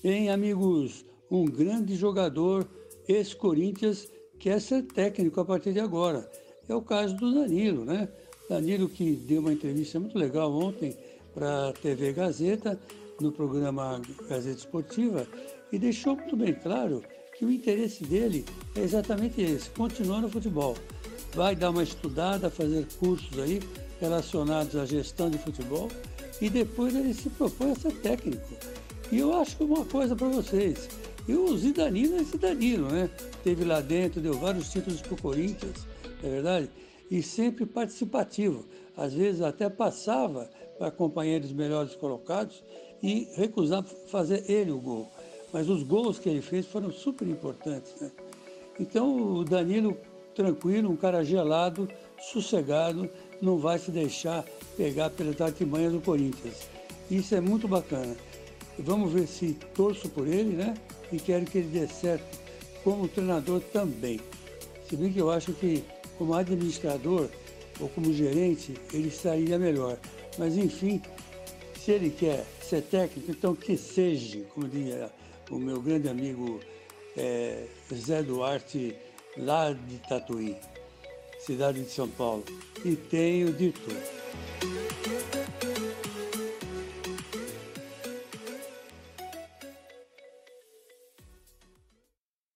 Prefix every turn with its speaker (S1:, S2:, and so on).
S1: tem, amigos, um grande jogador ex-Corinthians quer ser técnico a partir de agora. É o caso do Danilo, né? Danilo que deu uma entrevista muito legal ontem para a TV Gazeta, no programa Gazeta Esportiva, e deixou muito bem claro que o interesse dele é exatamente esse, continuar no futebol. Vai dar uma estudada, fazer cursos aí relacionados à gestão de futebol e depois ele se propõe a ser técnico. E eu acho que uma coisa para vocês, e o Zidanino é Zidanino, né? Teve lá dentro, deu vários títulos para o Corinthians, não é verdade? E sempre participativo. Às vezes até passava para companheiros melhores colocados e recusava fazer ele o gol. Mas os gols que ele fez foram super importantes, né? Então o Danilo, tranquilo, um cara gelado, sossegado, não vai se deixar pegar pelas artimanhas do Corinthians. Isso é muito bacana. Vamos ver se torço por ele, né? E quero que ele dê certo como treinador também. Se bem que eu acho que como administrador ou como gerente ele estaria melhor. Mas enfim, se ele quer ser técnico, então que seja, como diria o meu grande amigo é, Zé Duarte, lá de Tatuí cidade de São Paulo. E tenho de tudo.